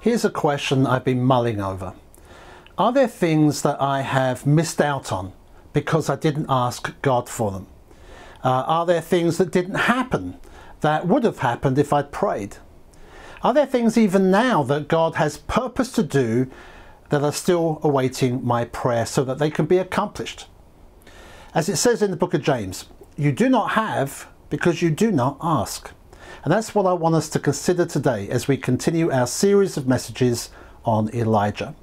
Here's a question I've been mulling over. Are there things that I have missed out on because I didn't ask God for them? Uh, are there things that didn't happen that would have happened if I'd prayed? Are there things even now that God has purpose to do that are still awaiting my prayer so that they can be accomplished? As it says in the book of James, you do not have because you do not ask. And that's what I want us to consider today as we continue our series of messages on Elijah.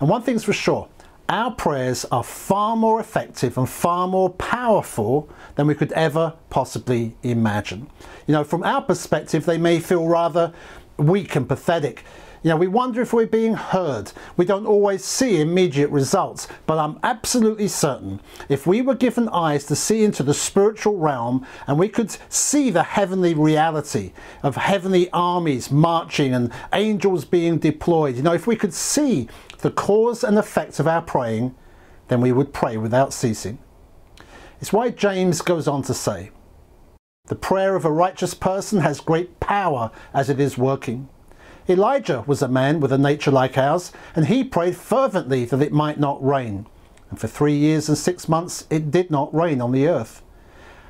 And one thing's for sure, our prayers are far more effective and far more powerful than we could ever possibly imagine. You know, from our perspective, they may feel rather weak and pathetic. You know, we wonder if we're being heard. We don't always see immediate results, but I'm absolutely certain if we were given eyes to see into the spiritual realm and we could see the heavenly reality of heavenly armies marching and angels being deployed, you know, if we could see the cause and effect of our praying, then we would pray without ceasing. It's why James goes on to say, the prayer of a righteous person has great power as it is working. Elijah was a man with a nature like ours, and he prayed fervently that it might not rain. And for three years and six months it did not rain on the earth.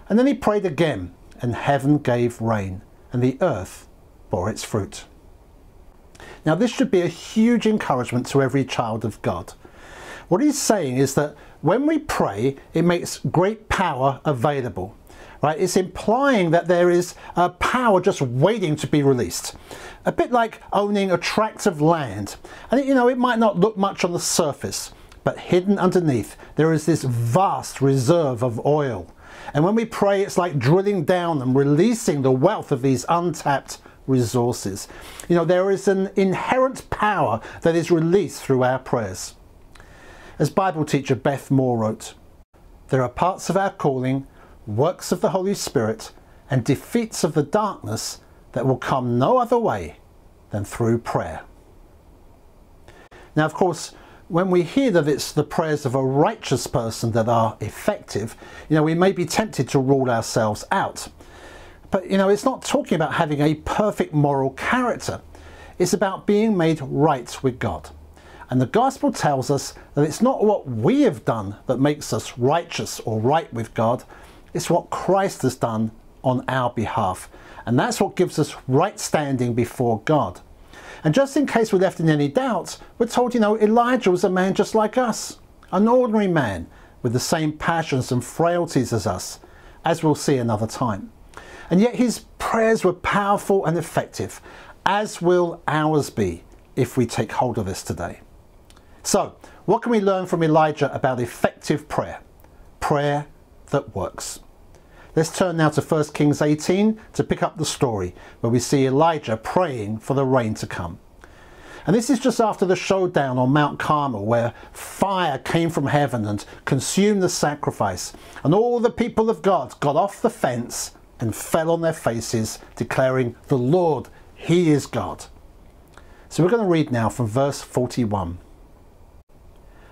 And then he prayed again, and heaven gave rain, and the earth bore its fruit. Now, this should be a huge encouragement to every child of God. What he's saying is that when we pray, it makes great power available. Right? It's implying that there is a power just waiting to be released a bit like owning a tract of land. And you know, it might not look much on the surface, but hidden underneath there is this vast reserve of oil. And when we pray, it's like drilling down and releasing the wealth of these untapped resources. You know, there is an inherent power that is released through our prayers. As Bible teacher Beth Moore wrote, there are parts of our calling, works of the Holy Spirit, and defeats of the darkness that will come no other way than through prayer. Now, of course, when we hear that it's the prayers of a righteous person that are effective, you know, we may be tempted to rule ourselves out. But, you know, it's not talking about having a perfect moral character. It's about being made right with God. And the gospel tells us that it's not what we have done that makes us righteous or right with God, it's what Christ has done on our behalf. And that's what gives us right standing before God. And just in case we're left in any doubt, we're told, you know, Elijah was a man just like us, an ordinary man with the same passions and frailties as us, as we'll see another time. And yet his prayers were powerful and effective, as will ours be if we take hold of this today. So, what can we learn from Elijah about effective prayer? Prayer that works. Let's turn now to 1 Kings 18 to pick up the story where we see Elijah praying for the rain to come. And this is just after the showdown on Mount Carmel where fire came from heaven and consumed the sacrifice. And all the people of God got off the fence and fell on their faces, declaring, The Lord, He is God. So we're going to read now from verse 41.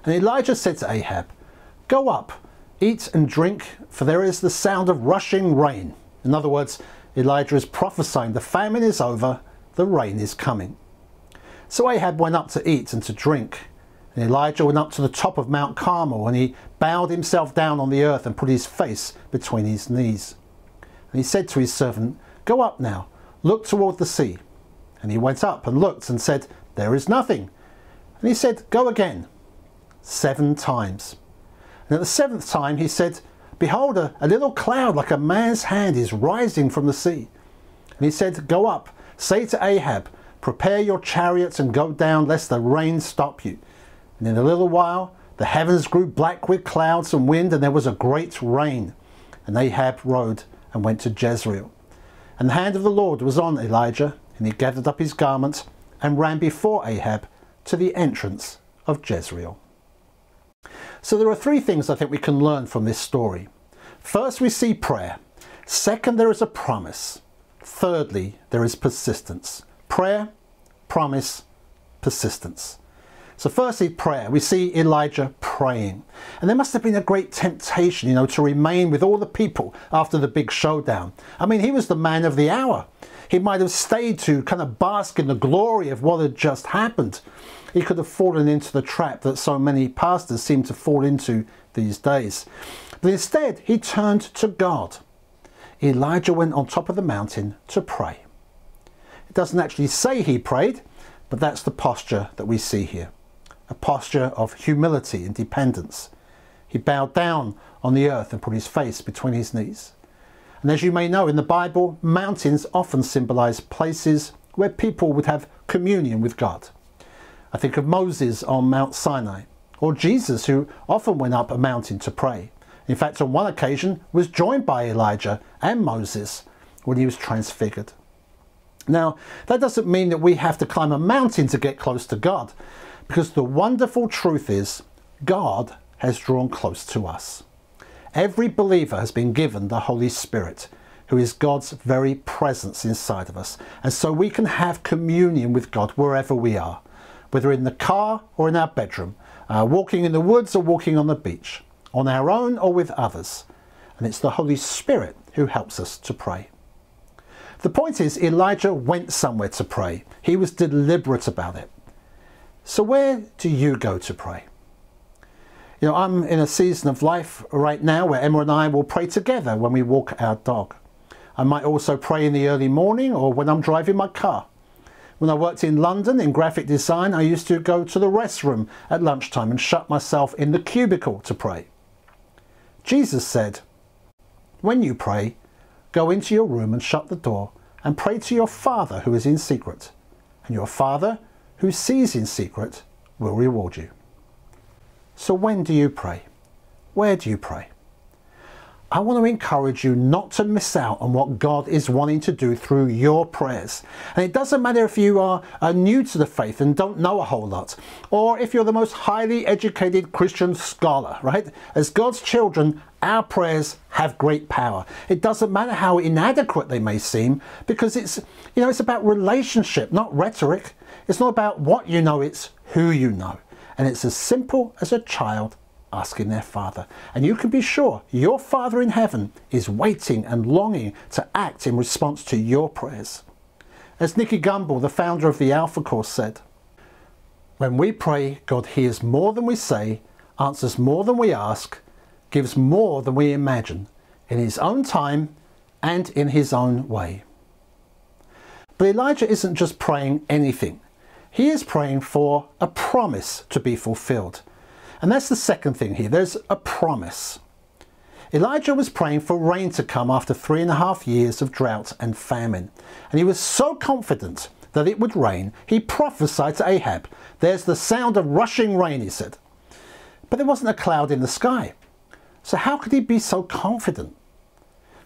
And Elijah said to Ahab, Go up Eat and drink, for there is the sound of rushing rain. In other words, Elijah is prophesying the famine is over, the rain is coming. So Ahab went up to eat and to drink. And Elijah went up to the top of Mount Carmel, and he bowed himself down on the earth and put his face between his knees. And he said to his servant, Go up now, look toward the sea. And he went up and looked and said, There is nothing. And he said, Go again, seven times. And at the seventh time he said, Behold, a, a little cloud like a man's hand is rising from the sea. And he said, Go up, say to Ahab, Prepare your chariots and go down, lest the rain stop you. And in a little while the heavens grew black with clouds and wind, and there was a great rain. And Ahab rode and went to Jezreel. And the hand of the Lord was on Elijah, and he gathered up his garment and ran before Ahab to the entrance of Jezreel. So there are three things I think we can learn from this story. First, we see prayer. Second, there is a promise. Thirdly, there is persistence. Prayer, promise, persistence. So firstly, prayer. We see Elijah praying. And there must have been a great temptation, you know, to remain with all the people after the big showdown. I mean, he was the man of the hour. He might have stayed to kind of bask in the glory of what had just happened. He could have fallen into the trap that so many pastors seem to fall into these days. But instead, he turned to God. Elijah went on top of the mountain to pray. It doesn't actually say he prayed, but that's the posture that we see here a posture of humility and dependence. He bowed down on the earth and put his face between his knees. And as you may know, in the Bible, mountains often symbolize places where people would have communion with God. I think of Moses on Mount Sinai, or Jesus, who often went up a mountain to pray. In fact, on one occasion, was joined by Elijah and Moses when he was transfigured. Now, that doesn't mean that we have to climb a mountain to get close to God, because the wonderful truth is God has drawn close to us. Every believer has been given the Holy Spirit, who is God's very presence inside of us. And so we can have communion with God wherever we are, whether in the car or in our bedroom, uh, walking in the woods or walking on the beach, on our own or with others. And it's the Holy Spirit who helps us to pray. The point is, Elijah went somewhere to pray. He was deliberate about it. So, where do you go to pray? You know, I'm in a season of life right now where Emma and I will pray together when we walk our dog. I might also pray in the early morning or when I'm driving my car. When I worked in London in graphic design, I used to go to the restroom at lunchtime and shut myself in the cubicle to pray. Jesus said, When you pray, go into your room and shut the door and pray to your Father who is in secret, and your Father who sees in secret will reward you. So when do you pray? Where do you pray? I want to encourage you not to miss out on what God is wanting to do through your prayers. And it doesn't matter if you are, are, new to the faith and don't know a whole lot, or if you're the most highly educated Christian scholar, right? As God's children, our prayers have great power. It doesn't matter how inadequate they may seem, because it's, you know, it's about relationship, not rhetoric. It's not about what you know, it's who you know. And it's as simple as a child asking their father. And you can be sure your Father in heaven is waiting and longing to act in response to your prayers. As Nicky Gumbel, the founder of the Alpha Course, said, When we pray, God hears more than we say, answers more than we ask, gives more than we imagine, in His own time and in His own way. But Elijah isn't just praying anything. He is praying for a promise to be fulfilled. And that's the second thing here. There's a promise. Elijah was praying for rain to come after three and a half years of drought and famine. And he was so confident that it would rain, he prophesied to Ahab. There's the sound of rushing rain, he said. But there wasn't a cloud in the sky. So how could he be so confident?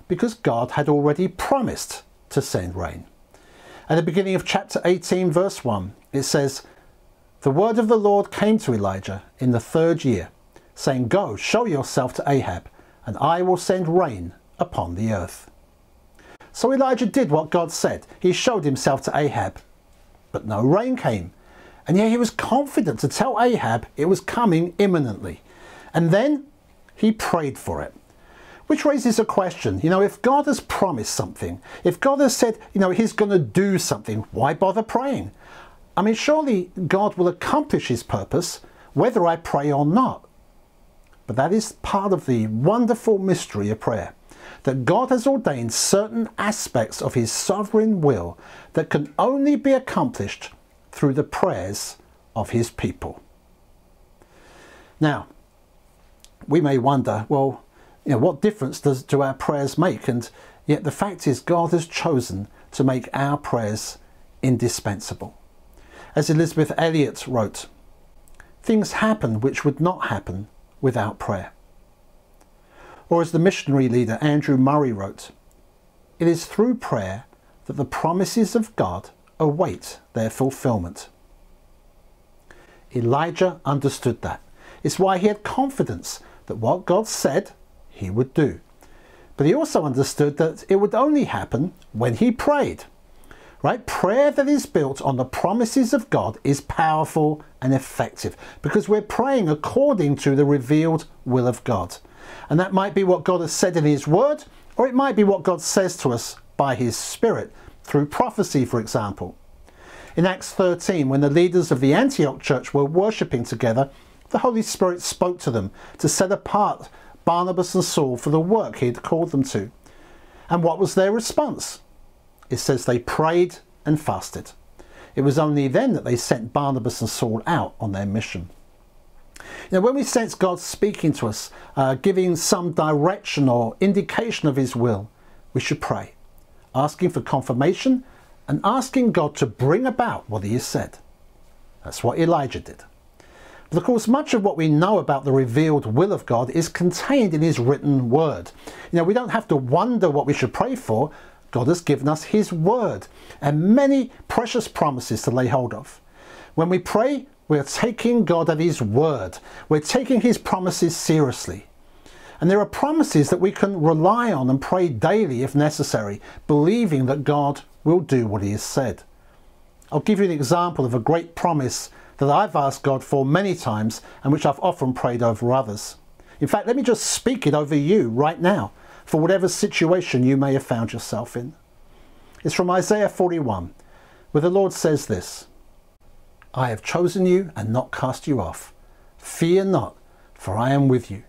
Because God had already promised to send rain. At the beginning of chapter 18, verse 1, it says, The word of the Lord came to Elijah in the third year, saying, Go, show yourself to Ahab, and I will send rain upon the earth. So Elijah did what God said. He showed himself to Ahab, but no rain came. And yet he was confident to tell Ahab it was coming imminently. And then he prayed for it. Which raises a question, you know, if God has promised something, if God has said, you know, he's going to do something, why bother praying? I mean, surely God will accomplish his purpose whether I pray or not. But that is part of the wonderful mystery of prayer that God has ordained certain aspects of his sovereign will that can only be accomplished through the prayers of his people. Now, we may wonder, well, you know, what difference does do our prayers make? And yet the fact is God has chosen to make our prayers indispensable. As Elisabeth Elliot wrote, things happen which would not happen without prayer. Or as the missionary leader Andrew Murray wrote, it is through prayer that the promises of God await their fulfillment. Elijah understood that. It's why he had confidence that what God said he would do. But he also understood that it would only happen when he prayed. Right? Prayer that is built on the promises of God is powerful and effective because we're praying according to the revealed will of God. And that might be what God has said in his word, or it might be what God says to us by his spirit. through prophecy, for example. In Acts 13, when the leaders of the Antioch church were worshipping together, the Holy Spirit spoke to them to set apart Barnabas and Saul for the work he had called them to. And what was their response? It says they prayed and fasted. It was only then that they sent Barnabas and Saul out on their mission. Now, when we sense God speaking to us, uh, giving some direction or indication of His will, we should pray, asking for confirmation and asking God to bring about what He has said. That's what Elijah did. But of course, much of what we know about the revealed will of God is contained in His written word. You know, we don't have to wonder what we should pray for. God has given us His word and many precious promises to lay hold of. When we pray, we're taking God at His word. We're taking His promises seriously. And there are promises that we can rely on and pray daily if necessary, believing that God will do what He has said. I'll give you an example of a great promise that I've asked God for many times and which I've often prayed over others. In fact, let me just speak it over you right now for whatever situation you may have found yourself in. It's from Isaiah 41, where the Lord says this I have chosen you and not cast you off. Fear not, for I am with you.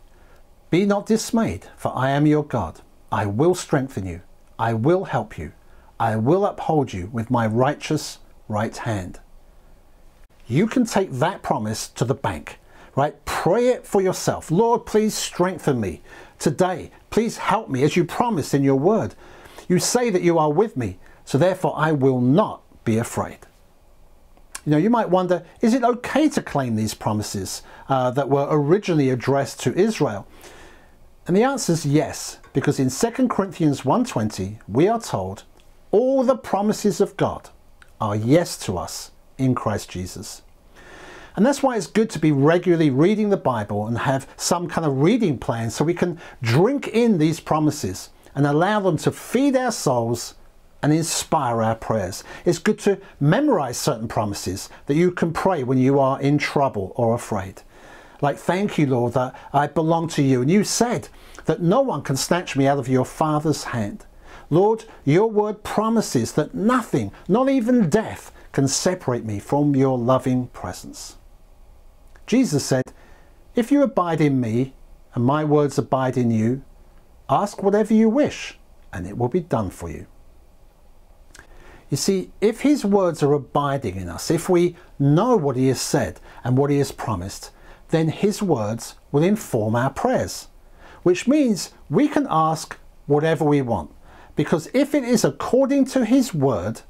Be not dismayed, for I am your God. I will strengthen you. I will help you. I will uphold you with my righteous right hand. You can take that promise to the bank, right? Pray it for yourself. Lord, please strengthen me today. Please help me as you promised in your word. You say that you are with me, so therefore I will not be afraid. You know, you might wonder, is it okay to claim these promises uh, that were originally addressed to Israel? And the answer is yes, because in 2 Corinthians 1.20 we are told, all the promises of God are yes to us in Christ Jesus. And that's why it's good to be regularly reading the Bible and have some kind of reading plan so we can drink in these promises and allow them to feed our souls and inspire our prayers. It's good to memorize certain promises that you can pray when you are in trouble or afraid. Like, thank you, Lord, that I belong to you. And you said that no one can snatch me out of your Father's hand. Lord, your word promises that nothing, not even death, can separate me from your loving presence. Jesus said, If you abide in me and my words abide in you, ask whatever you wish and it will be done for you. You see, if his words are abiding in us, if we know what he has said and what he has promised, then his words will inform our prayers, which means we can ask whatever we want. Because if it is according to his word,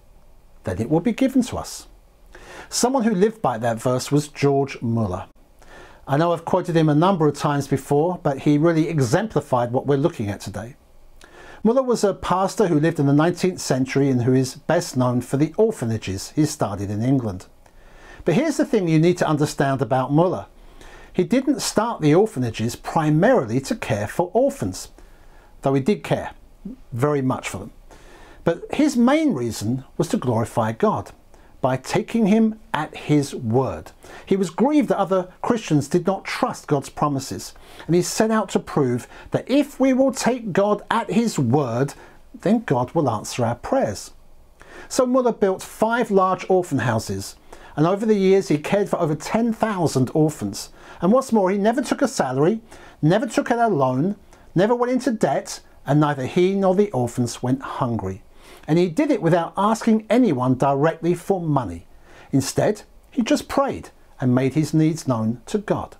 then it will be given to us. Someone who lived by that verse was George Muller. I know I've quoted him a number of times before, but he really exemplified what we're looking at today. Muller was a pastor who lived in the 19th century and who is best known for the orphanages he started in England. But here's the thing you need to understand about Muller. He didn't start the orphanages primarily to care for orphans, though he did care very much for them. But his main reason was to glorify God by taking him at his word. He was grieved that other Christians did not trust God's promises, and he set out to prove that if we will take God at his word, then God will answer our prayers. So Muller built five large orphan houses, and over the years he cared for over 10,000 orphans. And what's more, he never took a salary, never took out a loan, never went into debt, and neither he nor the orphans went hungry and he did it without asking anyone directly for money. Instead, he just prayed and made his needs known to God.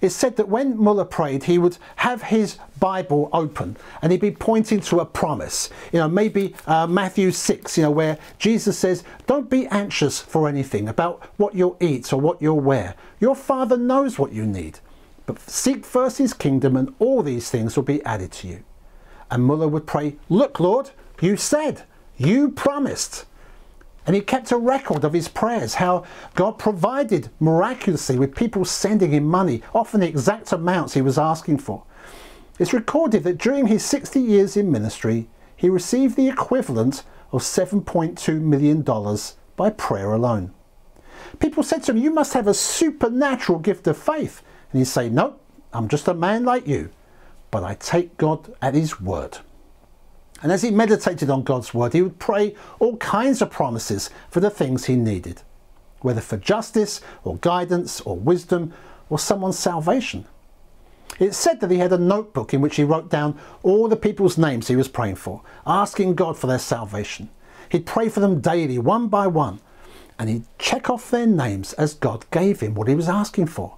It's said that when Muller prayed, he would have his Bible open and he'd be pointing to a promise. You know, maybe uh, Matthew 6, you know, where Jesus says, Don't be anxious for anything about what you'll eat or what you'll wear. Your Father knows what you need. But seek first his kingdom and all these things will be added to you. And Muller would pray, Look, Lord, you said, you promised. And he kept a record of his prayers, how God provided miraculously with people sending him money, often the exact amounts he was asking for. It's recorded that during his 60 years in ministry, he received the equivalent of $7.2 million by prayer alone. People said to him, You must have a supernatural gift of faith. And he'd say, No, I'm just a man like you, but I take God at his word. And as he meditated on God's word, he would pray all kinds of promises for the things he needed, whether for justice or guidance or wisdom or someone's salvation. It's said that he had a notebook in which he wrote down all the people's names he was praying for, asking God for their salvation. He'd pray for them daily, one by one, and he'd check off their names as God gave him what he was asking for.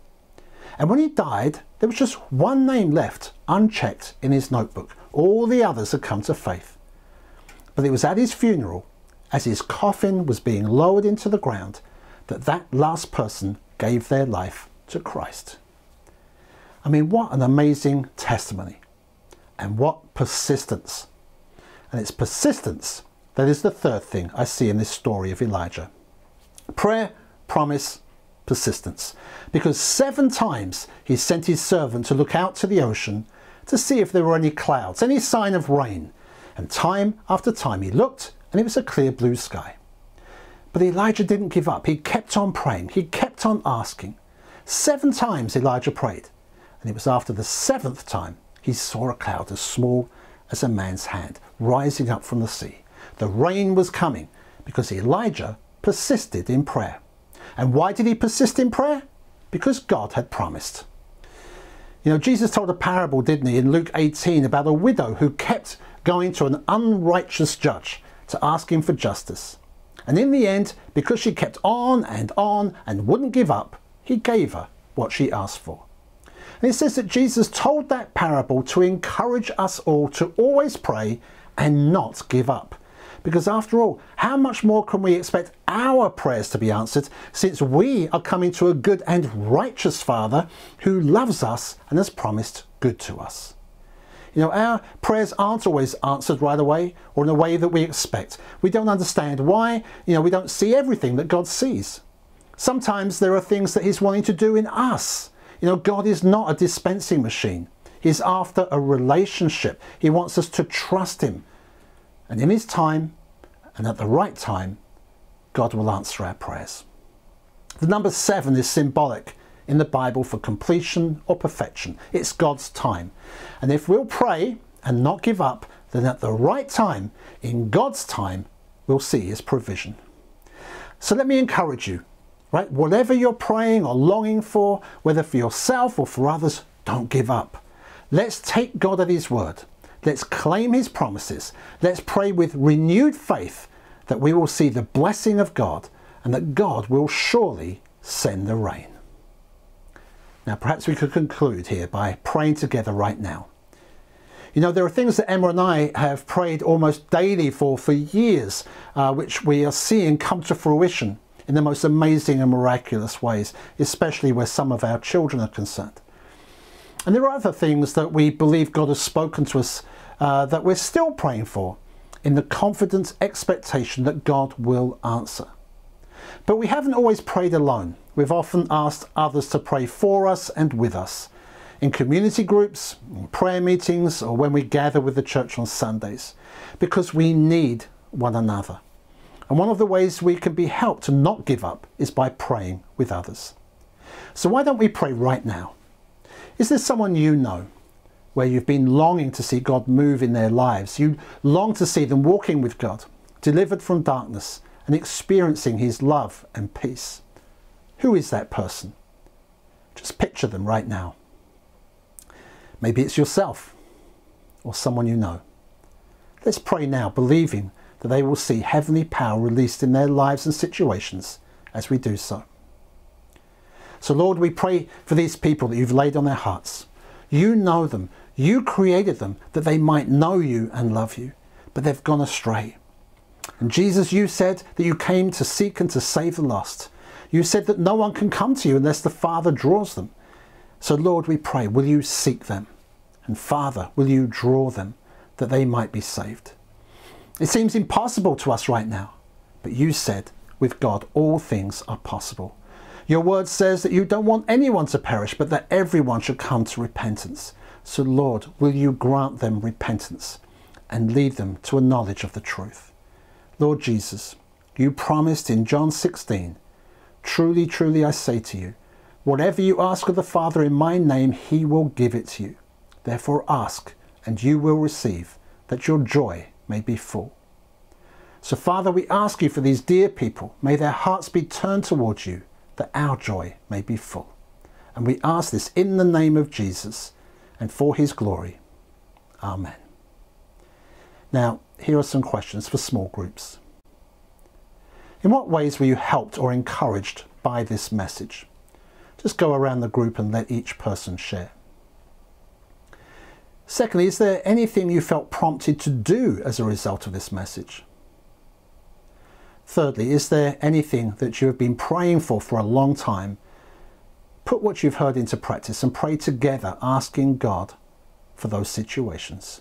And when he died, there was just one name left unchecked in his notebook. All the others had come to faith. But it was at his funeral, as his coffin was being lowered into the ground, that that last person gave their life to Christ. I mean, what an amazing testimony. And what persistence. And it's persistence that is the third thing I see in this story of Elijah. Prayer, promise, persistence. Because seven times he sent his servant to look out to the ocean to see if there were any clouds, any sign of rain. And time after time he looked, and it was a clear blue sky. But Elijah didn't give up. He kept on praying. He kept on asking. Seven times Elijah prayed. And it was after the seventh time he saw a cloud as small as a man's hand rising up from the sea. The rain was coming because Elijah persisted in prayer. And why did he persist in prayer? Because God had promised. You know, Jesus told a parable, didn't he, in Luke 18 about a widow who kept going to an unrighteous judge to ask him for justice. And in the end, because she kept on and on and wouldn't give up, he gave her what she asked for. And it says that Jesus told that parable to encourage us all to always pray and not give up. Because after all, how much more can we expect our prayers to be answered since we are coming to a good and righteous Father who loves us and has promised good to us? You know, our prayers aren't always answered right away or in a way that we expect. We don't understand why, you know, we don't see everything that God sees. Sometimes there are things that He's wanting to do in us you know, God is not a dispensing machine. He's after a relationship. He wants us to trust Him. And in His time and at the right time, God will answer our prayers. The number seven is symbolic in the Bible for completion or perfection. It's God's time. And if we'll pray and not give up, then at the right time, in God's time, we'll see His provision. So let me encourage you right? Whatever you're praying or longing for, whether for yourself or for others, don't give up. Let's take God at His word. Let's claim His promises. Let's pray with renewed faith that we will see the blessing of God and that God will surely send the rain. Now, perhaps we could conclude here by praying together right now. You know, there are things that Emma and I have prayed almost daily for for years, uh, which we are seeing come to fruition in the most amazing and miraculous ways, especially where some of our children are concerned. And there are other things that we believe God has spoken to us uh, that we're still praying for in the confident expectation that God will answer. But we haven't always prayed alone. We've often asked others to pray for us and with us in community groups, in prayer meetings, or when we gather with the church on Sundays, because we need one another. And one of the ways we can be helped to not give up is by praying with others. So why don't we pray right now? Is there someone you know where you've been longing to see God move in their lives? You long to see them walking with God, delivered from darkness and experiencing His love and peace. Who is that person? Just picture them right now. Maybe it's yourself or someone you know. Let's pray now, believing that they will see heavenly power released in their lives and situations as we do so. So, Lord, we pray for these people that you've laid on their hearts. You know them, you created them that they might know you and love you, but they've gone astray. And Jesus, you said that you came to seek and to save the lost. You said that no one can come to you unless the Father draws them. So, Lord, we pray, will you seek them? And Father, will you draw them that they might be saved? It seems impossible to us right now, but you said, with God, all things are possible. Your word says that you don't want anyone to perish, but that everyone should come to repentance. So, Lord, will you grant them repentance and lead them to a knowledge of the truth? Lord Jesus, you promised in John 16, Truly, truly, I say to you, whatever you ask of the Father in my name, he will give it to you. Therefore, ask, and you will receive that your joy may be full. So, Father, we ask you for these dear people. May their hearts be turned towards you, that our joy may be full. And we ask this in the name of Jesus and for his glory. Amen. Now, here are some questions for small groups. In what ways were you helped or encouraged by this message? Just go around the group and let each person share. Secondly, is there anything you felt prompted to do as a result of this message? Thirdly, is there anything that you have been praying for for a long time? Put what you've heard into practice and pray together, asking God for those situations.